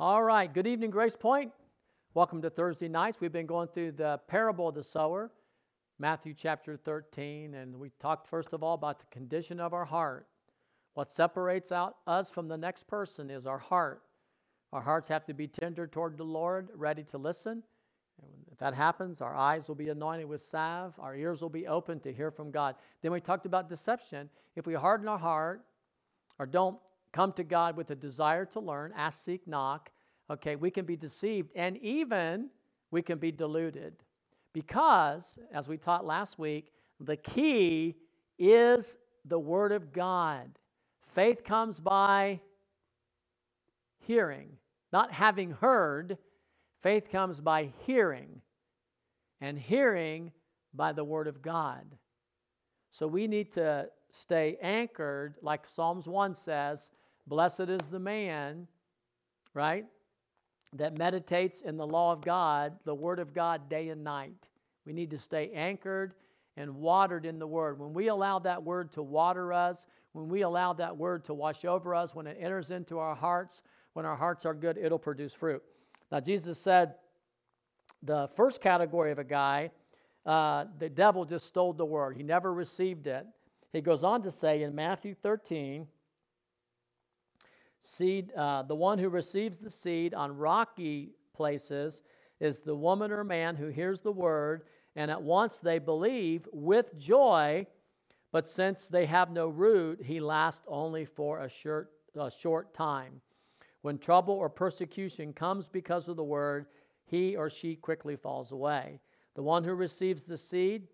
All right. Good evening, Grace Point. Welcome to Thursday nights. We've been going through the parable of the sower, Matthew chapter 13, and we talked first of all about the condition of our heart. What separates out us from the next person is our heart. Our hearts have to be tender toward the Lord, ready to listen. If that happens, our eyes will be anointed with salve, our ears will be open to hear from God. Then we talked about deception. If we harden our heart or don't come to God with a desire to learn, ask, seek, knock, okay, we can be deceived and even we can be deluded. Because, as we taught last week, the key is the Word of God. Faith comes by hearing, not having heard. Faith comes by hearing, and hearing by the Word of God. So we need to stay anchored, like Psalms 1 says Blessed is the man, right, that meditates in the law of God, the Word of God, day and night. We need to stay anchored and watered in the Word. When we allow that Word to water us, when we allow that Word to wash over us, when it enters into our hearts, when our hearts are good, it'll produce fruit. Now, Jesus said the first category of a guy, uh, the devil just stole the Word, he never received it. He goes on to say in Matthew 13, seed, uh, the one who receives the seed on rocky places is the woman or man who hears the word, and at once they believe with joy, but since they have no root, he lasts only for a short, a short time. When trouble or persecution comes because of the word, he or she quickly falls away. The one who receives the seed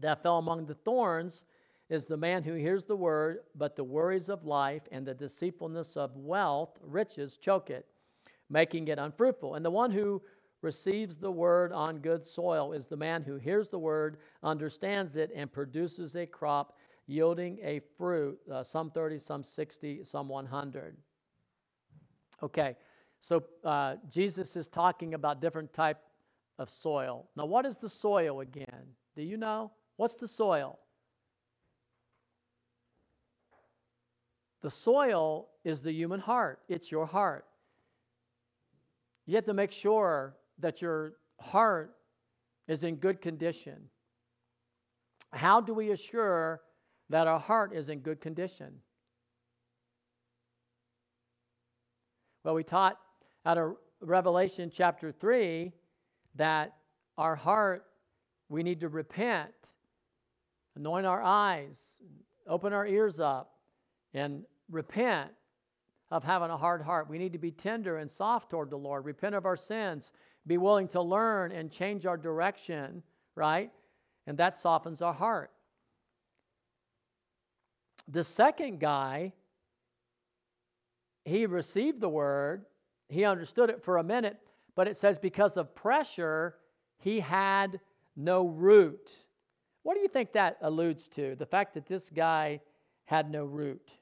that fell among the thorns is the man who hears the word, but the worries of life and the deceitfulness of wealth, riches, choke it, making it unfruitful. And the one who receives the word on good soil is the man who hears the word, understands it, and produces a crop yielding a fruit, uh, some 30, some 60, some 100. Okay, so uh, Jesus is talking about different type of soil. Now, what is the soil again? Do you know? What's the soil? The soil is the human heart, it's your heart. You have to make sure that your heart is in good condition. How do we assure that our heart is in good condition? Well, we taught out of Revelation chapter 3 that our heart, we need to repent, anoint our eyes, open our ears up, and repent of having a hard heart. We need to be tender and soft toward the Lord, repent of our sins, be willing to learn and change our direction, right? And that softens our heart. The second guy, he received the word, he understood it for a minute, but it says because of pressure, he had no root. What do you think that alludes to? The fact that this guy had no root.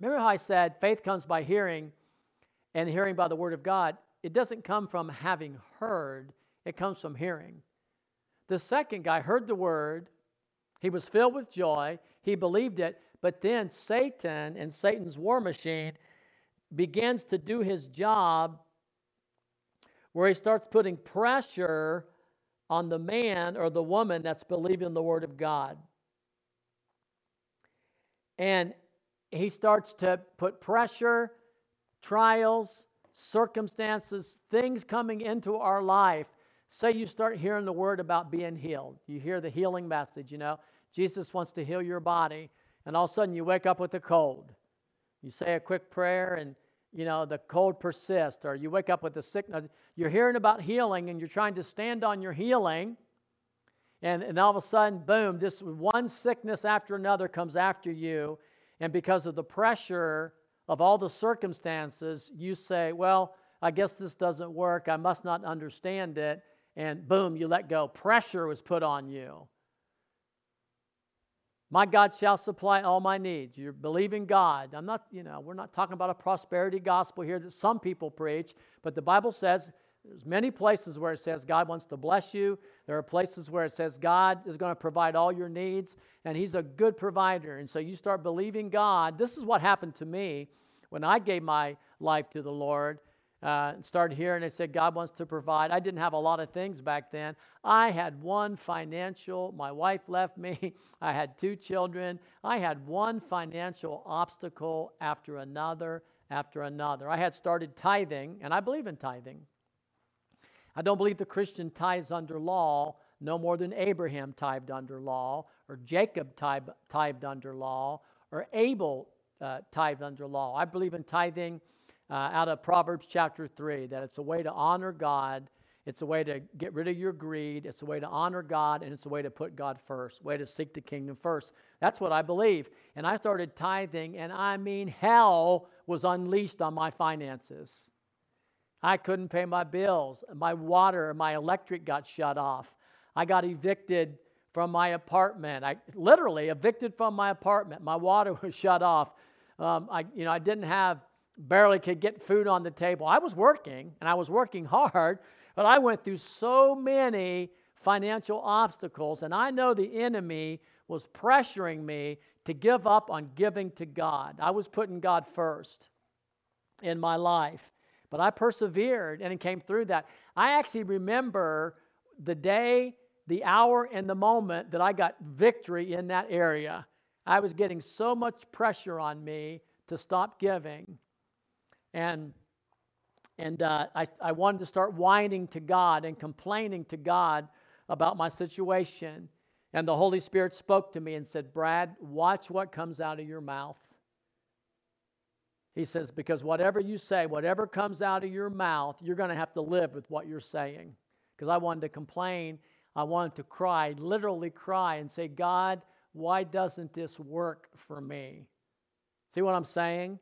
Remember how I said faith comes by hearing and hearing by the word of God? It doesn't come from having heard, it comes from hearing. The second guy heard the word, he was filled with joy, he believed it, but then Satan and Satan's war machine begins to do his job where he starts putting pressure on the man or the woman that's believing the word of God. And he starts to put pressure, trials, circumstances, things coming into our life. Say you start hearing the word about being healed. You hear the healing message, you know. Jesus wants to heal your body, and all of a sudden you wake up with a cold. You say a quick prayer, and you know the cold persists, or you wake up with a sickness. You're hearing about healing, and you're trying to stand on your healing, and, and all of a sudden, boom, this one sickness after another comes after you, and because of the pressure of all the circumstances, you say, Well, I guess this doesn't work. I must not understand it. And boom, you let go. Pressure was put on you. My God shall supply all my needs. You're believing God. I'm not, you know, we're not talking about a prosperity gospel here that some people preach, but the Bible says there's many places where it says God wants to bless you, There are places where it says God is going to provide all your needs, and He's a good provider. And so you start believing God. This is what happened to me when I gave my life to the Lord. Uh, started here and they said God wants to provide. I didn't have a lot of things back then. I had one financial, my wife left me. I had two children. I had one financial obstacle after another after another. I had started tithing, and I believe in tithing. I don't believe the Christian tithes under law no more than Abraham tithed under law, or Jacob tithed under law, or Abel uh, tithed under law. I believe in tithing uh, out of Proverbs chapter 3 that it's a way to honor God, it's a way to get rid of your greed, it's a way to honor God, and it's a way to put God first, way to seek the kingdom first. That's what I believe. And I started tithing, and I mean, hell was unleashed on my finances. I couldn't pay my bills. My water, my electric got shut off. I got evicted from my apartment. I literally evicted from my apartment. My water was shut off. Um, I, you know, I didn't have, barely could get food on the table. I was working, and I was working hard, but I went through so many financial obstacles, and I know the enemy was pressuring me to give up on giving to God. I was putting God first in my life. But I persevered and it came through that. I actually remember the day, the hour, and the moment that I got victory in that area. I was getting so much pressure on me to stop giving. And and uh, I, I wanted to start whining to God and complaining to God about my situation. And the Holy Spirit spoke to me and said, Brad, watch what comes out of your mouth. He says, because whatever you say, whatever comes out of your mouth, you're going to have to live with what you're saying. Because I wanted to complain, I wanted to cry, literally cry, and say, God, why doesn't this work for me? See what I'm saying?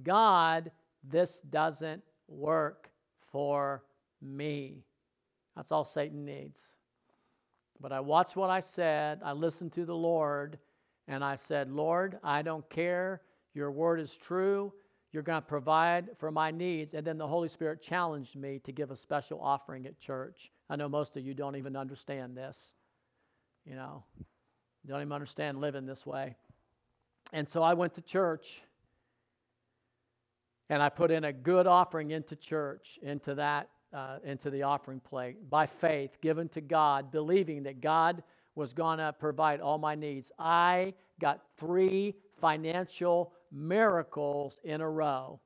God, this doesn't work for me. That's all Satan needs. But I watched what I said, I listened to the Lord, and I said, Lord, I don't care. Your word is true. You're going to provide for my needs. And then the Holy Spirit challenged me to give a special offering at church. I know most of you don't even understand this. You know, don't even understand living this way. And so I went to church and I put in a good offering into church, into that, uh, into the offering plate by faith, given to God, believing that God was going to provide all my needs. I got three financial miracles in a row.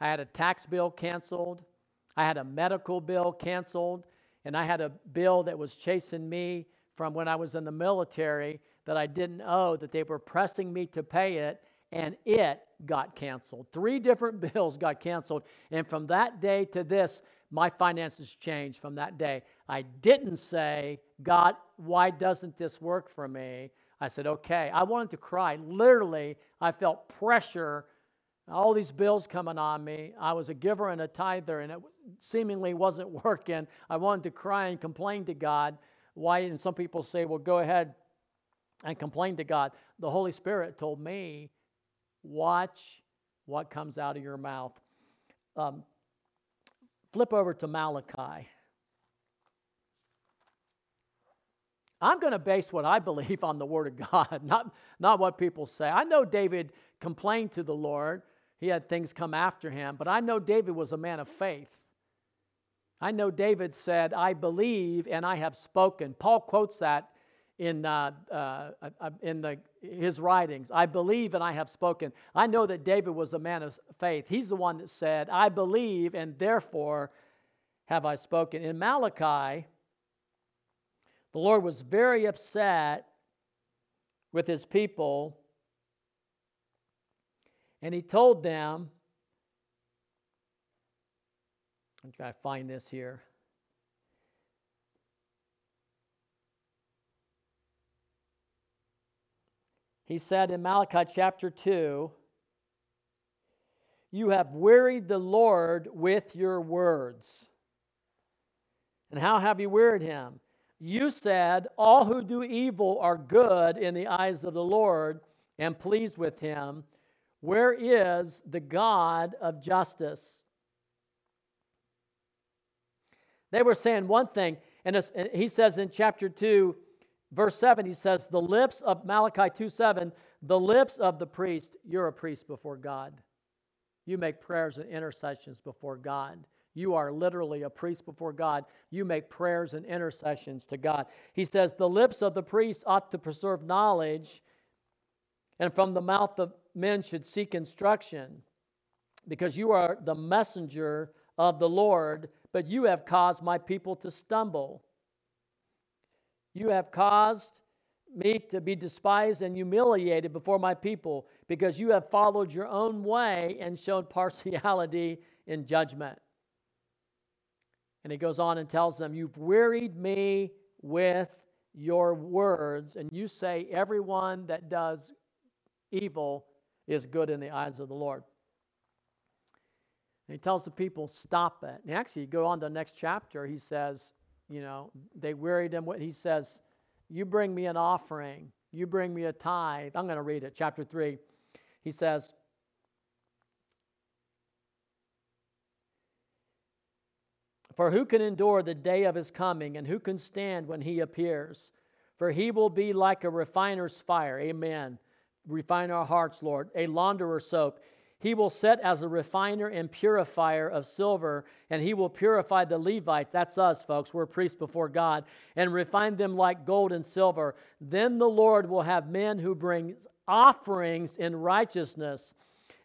I had a tax bill canceled, I had a medical bill canceled, and I had a bill that was chasing me from when I was in the military that I didn't owe, that they were pressing me to pay it, and it got canceled. Three different bills got canceled. And from that day to this, my finances changed from that day. I didn't say, God, why doesn't this work for me? I said, okay. I wanted to cry. Literally, I felt pressure, all these bills coming on me. I was a giver and a tither, and it seemingly wasn't working. I wanted to cry and complain to God. Why? And some people say, well, go ahead and complain to God. The Holy Spirit told me, watch what comes out of your mouth. Um, flip over to Malachi. I'm going to base what I believe on the Word of God, not, not what people say. I know David complained to the Lord, he had things come after him, but I know David was a man of faith. I know David said, I believe and I have spoken. Paul quotes that in, uh, uh, uh, in the, his writings. I believe and I have spoken. I know that David was a man of faith. He's the one that said, I believe and therefore have I spoken. In Malachi, the Lord was very upset with his people, and he told them, I'm trying to find this here. He said in Malachi chapter 2, You have wearied the Lord with your words. And how have you wearied him? You said, All who do evil are good in the eyes of the Lord and pleased with him. Where is the God of justice? They were saying one thing, And, he says in chapter 2, verse 7, he says, The lips of Malachi 2 7, the lips of the priest, you're a priest before God. You make prayers and intercessions before God. You are literally a priest before God. You make prayers and intercessions to God. He says, The lips of the priest ought to preserve knowledge, and from the mouth of men should seek instruction, because you are the messenger of the Lord, but you have caused my people to stumble. You have caused me to be despised and humiliated before my people, because you have followed your own way and shown partiality in judgment. And he goes on and tells them, You've wearied me with your words, and you say, Everyone that does evil is good in the eyes of the Lord. And he tells the people, Stop it. And actually, you go on to the next chapter, he says, You know, they wearied him. He says, You bring me an offering, you bring me a tithe. I'm going to read it, chapter 3. He says, For who can endure the day of his coming, and who can stand when he appears? For he will be like a refiner's fire. Amen. Refine our hearts, Lord. A launderer's soap. He will set as a refiner and purifier of silver, and he will purify the Levites. That's us, folks. We're priests before God, and refine them like gold and silver. Then the Lord will have men who bring offerings in righteousness,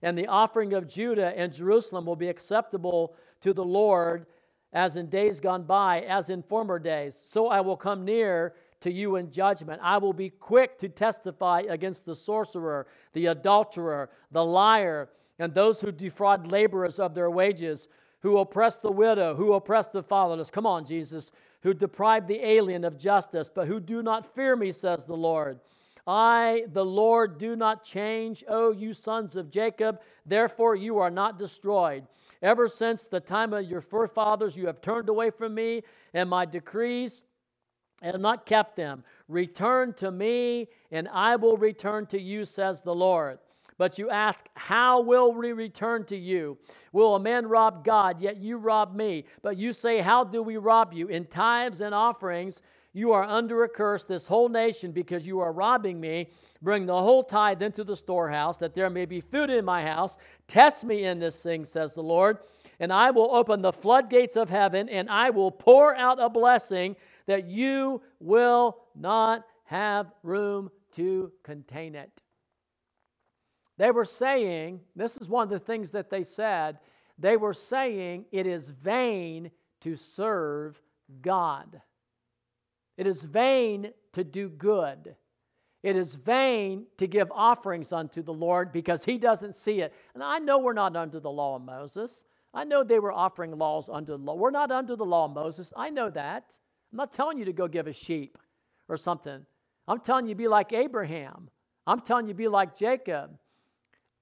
and the offering of Judah and Jerusalem will be acceptable to the Lord as in days gone by, as in former days. So I will come near to you in judgment. I will be quick to testify against the sorcerer, the adulterer, the liar, and those who defraud laborers of their wages, who oppress the widow, who oppress the fatherless. Come on, Jesus. Who deprive the alien of justice, but who do not fear me, says the Lord. I, the Lord, do not change, O you sons of Jacob. Therefore, you are not destroyed. Ever since the time of your forefathers, you have turned away from me and my decrees and not kept them. Return to me, and I will return to you, says the Lord. But you ask, How will we return to you? Will a man rob God, yet you rob me? But you say, How do we rob you? In tithes and offerings, you are under a curse, this whole nation, because you are robbing me. Bring the whole tithe into the storehouse, that there may be food in my house. Test me in this thing, says the Lord, and I will open the floodgates of heaven, and I will pour out a blessing that you will not have room to contain it. They were saying, this is one of the things that they said, they were saying it is vain to serve God. It is vain to do good. It is vain to give offerings unto the Lord because he doesn't see it. And I know we're not under the law of Moses. I know they were offering laws under the law. We're not under the law of Moses. I know that. I'm not telling you to go give a sheep or something. I'm telling you be like Abraham. I'm telling you be like Jacob.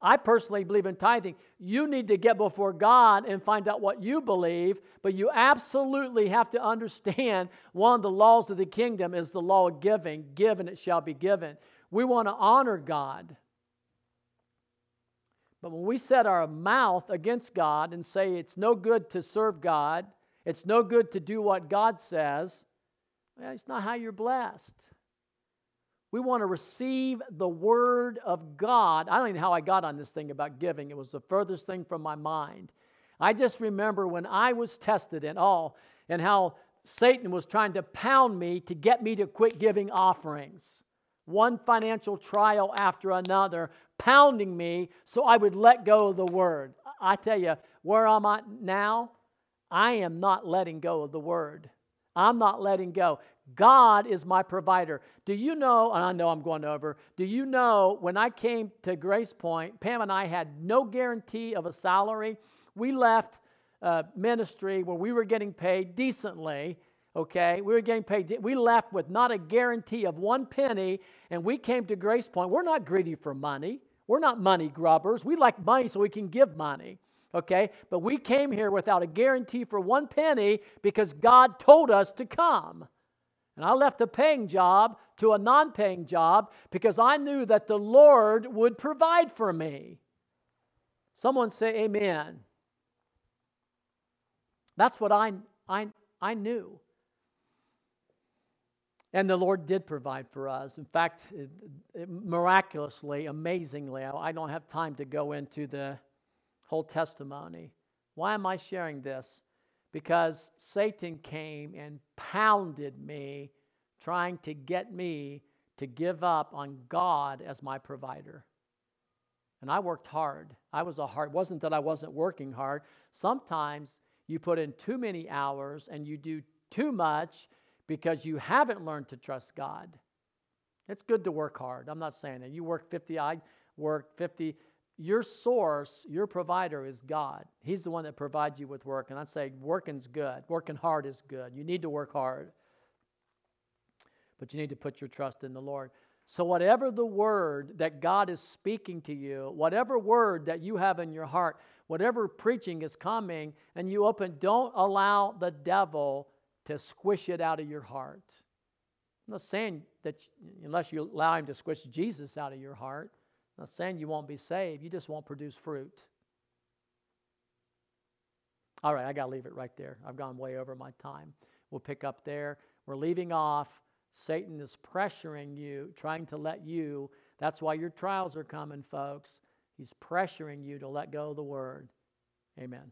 I personally believe in tithing. You need to get before God and find out what you believe, but you absolutely have to understand one of the laws of the kingdom is the law of giving. Give and it shall be given. We want to honor God. But when we set our mouth against God and say it's no good to serve God, it's no good to do what God says, well, it's not how you're blessed. We want to receive the Word of God. I don't even know how I got on this thing about giving, it was the furthest thing from my mind. I just remember when I was tested and all, and how Satan was trying to pound me to get me to quit giving offerings. One financial trial after another, pounding me so I would let go of the word. I tell you, where I'm at now, I am not letting go of the word. I'm not letting go. God is my provider. Do you know, and I know I'm going over, do you know when I came to Grace Point, Pam and I had no guarantee of a salary. We left uh, ministry where we were getting paid decently, okay? We were getting paid, we left with not a guarantee of one penny, and we came to Grace Point. We're not greedy for money, we're not money grubbers. We like money so we can give money okay? But we came here without a guarantee for one penny because God told us to come. And I left a paying job to a non paying job because I knew that the Lord would provide for me. Someone say, Amen. That's what I, I, I knew. And the Lord did provide for us. In fact, it, it, miraculously, amazingly, I, I don't have time to go into the whole testimony. Why am I sharing this? Because Satan came and pounded me, trying to get me to give up on God as my provider. And I worked hard. I was a hard, wasn't that I wasn't working hard. Sometimes you put in too many hours and you do too much because you haven't learned to trust God. It's good to work hard. I'm not saying that. You work 50, I work 50. Your source, your provider is God. He's the one that provides you with work. And I say working's good. Working hard is good. You need to work hard. But you need to put your trust in the Lord. So, whatever the word that God is speaking to you, whatever word that you have in your heart, whatever preaching is coming, and you open, don't allow the devil to squish it out of your heart. I'm not saying that unless you allow him to squish Jesus out of your heart, I'm not saying you won't be saved, you just won't produce fruit. All right, I got to leave it right there. I've gone way over my time. We'll pick up there. We're leaving off. Satan is pressuring you, trying to let you. That's why your trials are coming, folks. He's pressuring you to let go of the word. Amen.